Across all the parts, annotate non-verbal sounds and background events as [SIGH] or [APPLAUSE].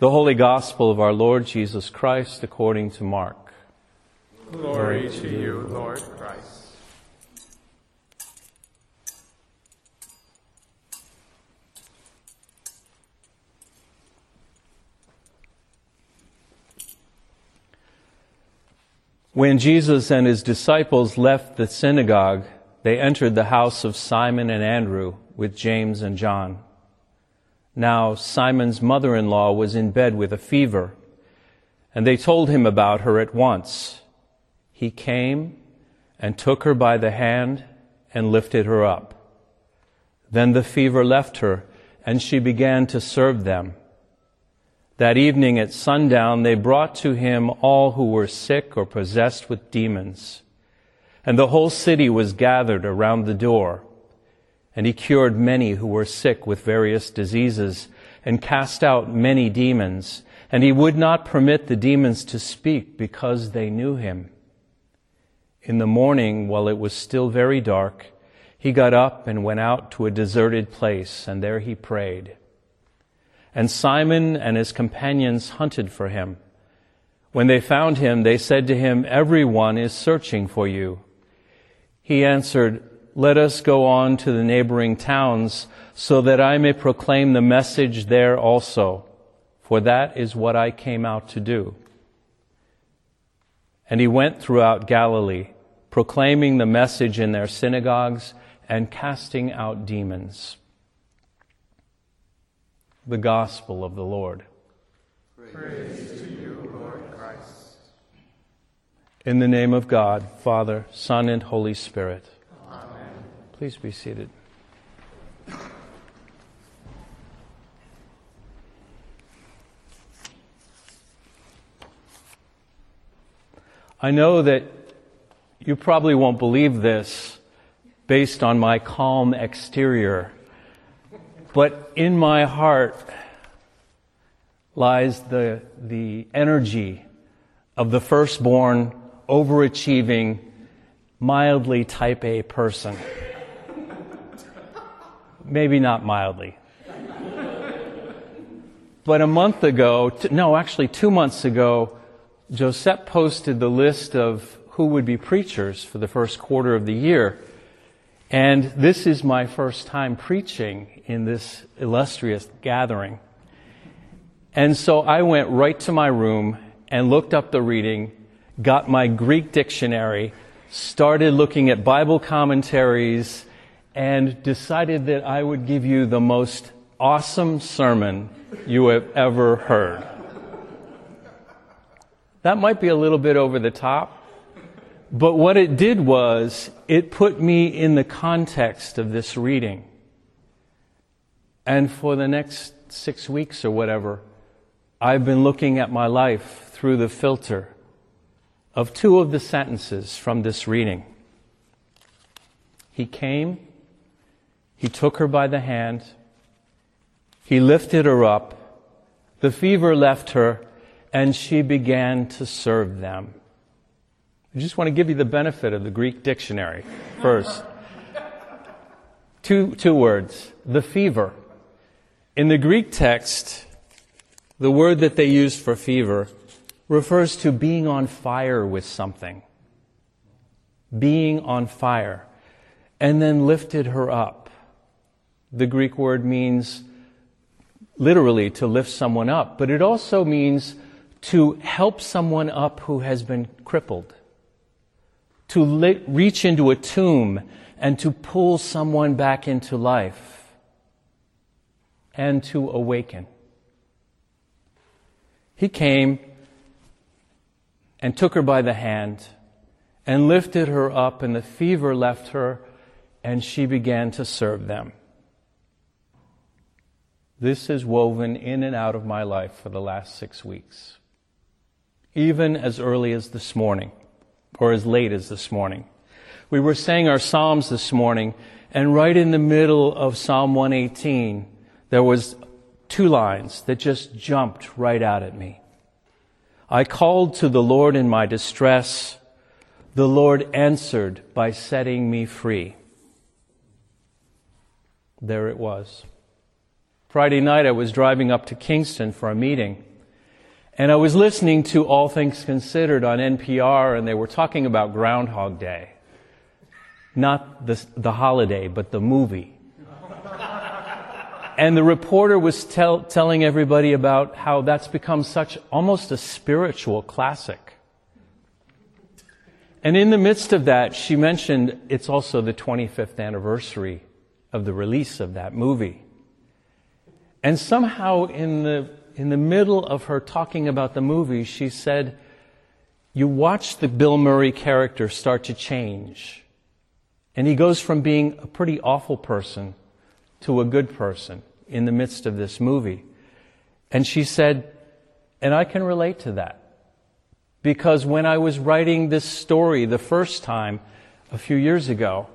The Holy Gospel of our Lord Jesus Christ according to Mark. Glory to you, Lord Christ. When Jesus and his disciples left the synagogue, they entered the house of Simon and Andrew with James and John. Now Simon's mother-in-law was in bed with a fever, and they told him about her at once. He came and took her by the hand and lifted her up. Then the fever left her, and she began to serve them. That evening at sundown, they brought to him all who were sick or possessed with demons. And the whole city was gathered around the door. And he cured many who were sick with various diseases and cast out many demons. And he would not permit the demons to speak because they knew him. In the morning, while it was still very dark, he got up and went out to a deserted place, and there he prayed. And Simon and his companions hunted for him. When they found him, they said to him, Everyone is searching for you. He answered, Let us go on to the neighboring towns so that I may proclaim the message there also, for that is what I came out to do. And he went throughout Galilee, proclaiming the message in their synagogues and casting out demons the gospel of the Lord. Praise to you, Lord Christ. In the name of God, Father, Son, and Holy Spirit. Please be seated. I know that you probably won't believe this based on my calm exterior. But in my heart lies the, the energy of the firstborn, overachieving, mildly type A person. Maybe not mildly. But a month ago, no, actually two months ago, Josette posted the list of who would be preachers for the first quarter of the year. And this is my first time preaching in this illustrious gathering. And so I went right to my room and looked up the reading, got my Greek dictionary, started looking at Bible commentaries, and decided that I would give you the most awesome sermon you have ever heard. That might be a little bit over the top, but what it did was it put me in the context of this reading. And for the next six weeks or whatever, I've been looking at my life through the filter of two of the sentences from this reading. He came, he took her by the hand, he lifted her up, the fever left her, and she began to serve them. I just want to give you the benefit of the Greek dictionary first. two, two words. The fever. In the Greek text, the word that they used for fever refers to being on fire with something. Being on fire. And then lifted her up. The Greek word means literally to lift someone up, but it also means to help someone up who has been crippled to reach into a tomb and to pull someone back into life and to awaken. He came and took her by the hand and lifted her up, and the fever left her, and she began to serve them. This is woven in and out of my life for the last six weeks, even as early as this morning or as late as this morning. We were saying our Psalms this morning, and right in the middle of Psalm 118, there was two lines that just jumped right out at me. I called to the Lord in my distress. The Lord answered by setting me free. There it was. Friday night I was driving up to Kingston for a meeting. And I was listening to All Things Considered on NPR and they were talking about Groundhog Day. Not the, the holiday, but the movie. and the reporter was tell, telling everybody about how that's become such almost a spiritual classic. And in the midst of that, she mentioned it's also the 25th anniversary of the release of that movie. And somehow in the, in the middle of her talking about the movie, she said, you watch the Bill Murray character start to change. And he goes from being a pretty awful person to a good person in the midst of this movie. And she said, and I can relate to that. Because when I was writing this story the first time a few years ago,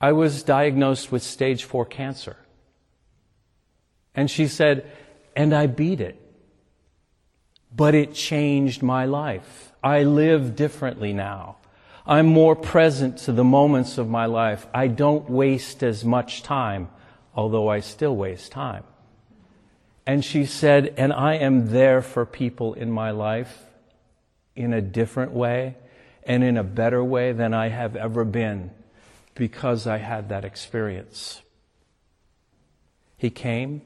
I was diagnosed with stage four cancer. And she said, and I beat it. But it changed my life. I live differently now. I'm more present to the moments of my life. I don't waste as much time, although I still waste time. And she said, and I am there for people in my life in a different way and in a better way than I have ever been because I had that experience. He came,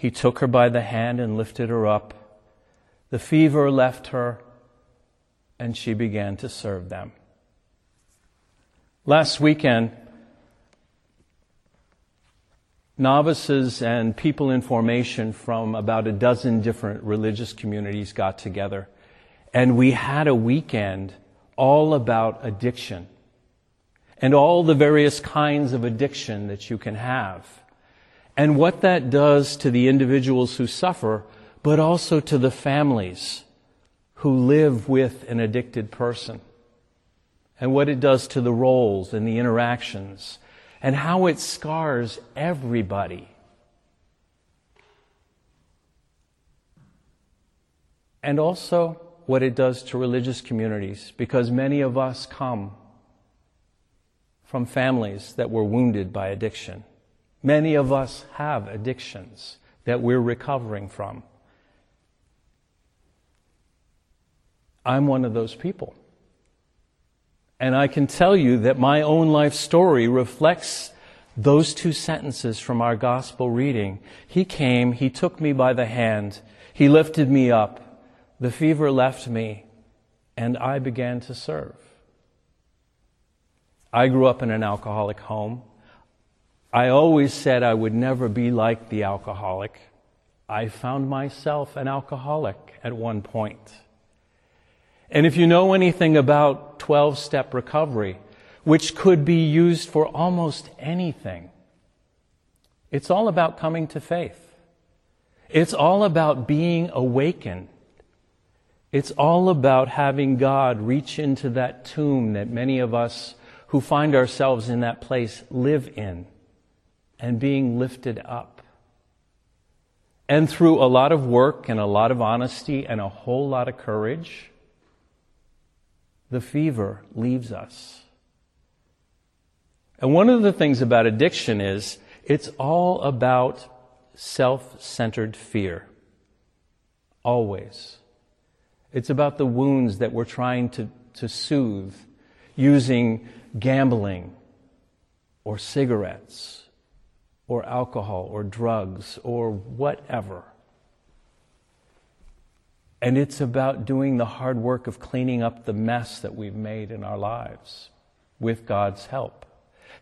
he took her by the hand and lifted her up. The fever left her, and she began to serve them. Last weekend, novices and people in formation from about a dozen different religious communities got together, and we had a weekend all about addiction and all the various kinds of addiction that you can have and what that does to the individuals who suffer, but also to the families who live with an addicted person, and what it does to the roles and the interactions, and how it scars everybody. And also what it does to religious communities, because many of us come from families that were wounded by addiction. Many of us have addictions that we're recovering from. I'm one of those people. And I can tell you that my own life story reflects those two sentences from our gospel reading. He came, He took me by the hand, He lifted me up, the fever left me, and I began to serve. I grew up in an alcoholic home. I always said I would never be like the alcoholic. I found myself an alcoholic at one point. And if you know anything about 12 step recovery, which could be used for almost anything, it's all about coming to faith. It's all about being awakened. It's all about having God reach into that tomb that many of us who find ourselves in that place live in and being lifted up. And through a lot of work and a lot of honesty and a whole lot of courage, the fever leaves us. And one of the things about addiction is it's all about self centered fear. Always. It's about the wounds that we're trying to, to soothe using gambling or cigarettes or alcohol or drugs or whatever. And it's about doing the hard work of cleaning up the mess that we've made in our lives with God's help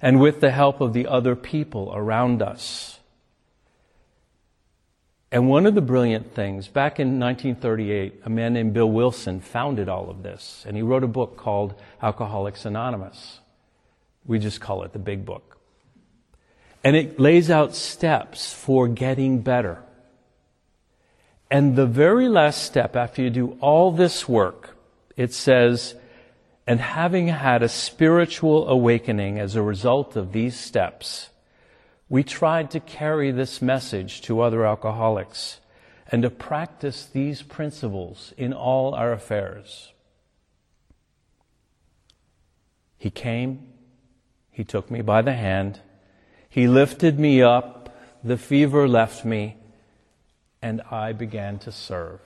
and with the help of the other people around us. And one of the brilliant things, back in 1938, a man named Bill Wilson founded all of this, and he wrote a book called Alcoholics Anonymous. We just call it the Big Book. And it lays out steps for getting better. And the very last step, after you do all this work, it says, and having had a spiritual awakening as a result of these steps, we tried to carry this message to other alcoholics and to practice these principles in all our affairs. He came, he took me by the hand, he lifted me up, the fever left me, and I began to serve.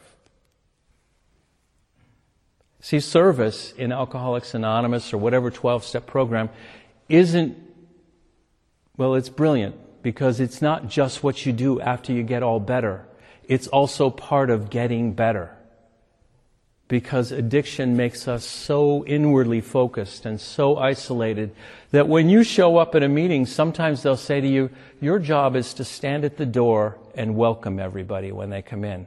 See, service in Alcoholics Anonymous or whatever 12 step program isn't, well, it's brilliant because it's not just what you do after you get all better. It's also part of getting better. Because addiction makes us so inwardly focused and so isolated that when you show up at a meeting, sometimes they'll say to you, your job is to stand at the door and welcome everybody when they come in.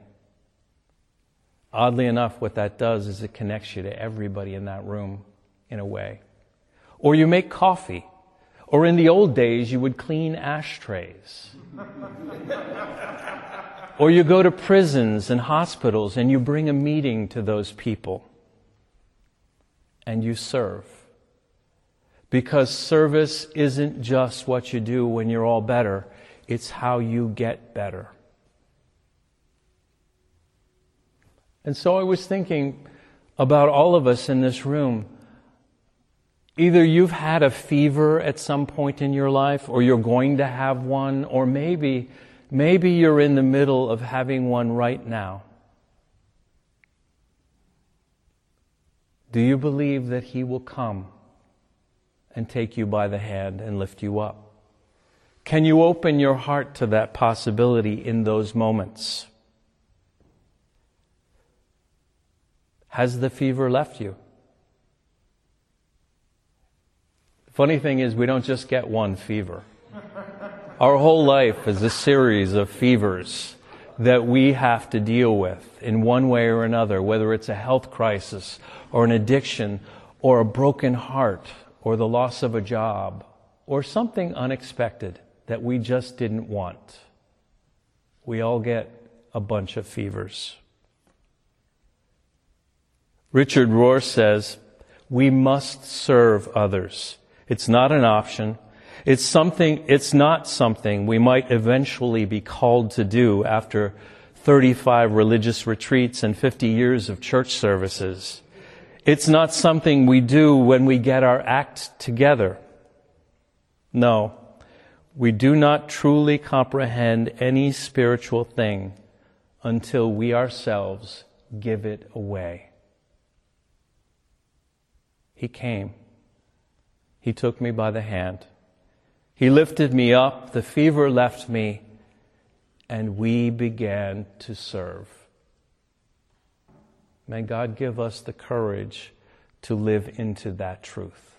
Oddly enough, what that does is it connects you to everybody in that room in a way. Or you make coffee or in the old days, you would clean ashtrays. [LAUGHS] or you go to prisons and hospitals and you bring a meeting to those people and you serve. Because service isn't just what you do when you're all better, it's how you get better. And so I was thinking about all of us in this room. Either you've had a fever at some point in your life, or you're going to have one, or maybe, maybe you're in the middle of having one right now. Do you believe that He will come and take you by the hand and lift you up? Can you open your heart to that possibility in those moments? Has the fever left you? Funny thing is, we don't just get one fever. Our whole life is a series of fevers that we have to deal with in one way or another, whether it's a health crisis or an addiction or a broken heart or the loss of a job or something unexpected that we just didn't want. We all get a bunch of fevers. Richard Rohr says, we must serve others. It's not an option. It's something, it's not something we might eventually be called to do after 35 religious retreats and 50 years of church services. It's not something we do when we get our act together. No, we do not truly comprehend any spiritual thing until we ourselves give it away. He came. He took me by the hand. He lifted me up, the fever left me, and we began to serve. May God give us the courage to live into that truth.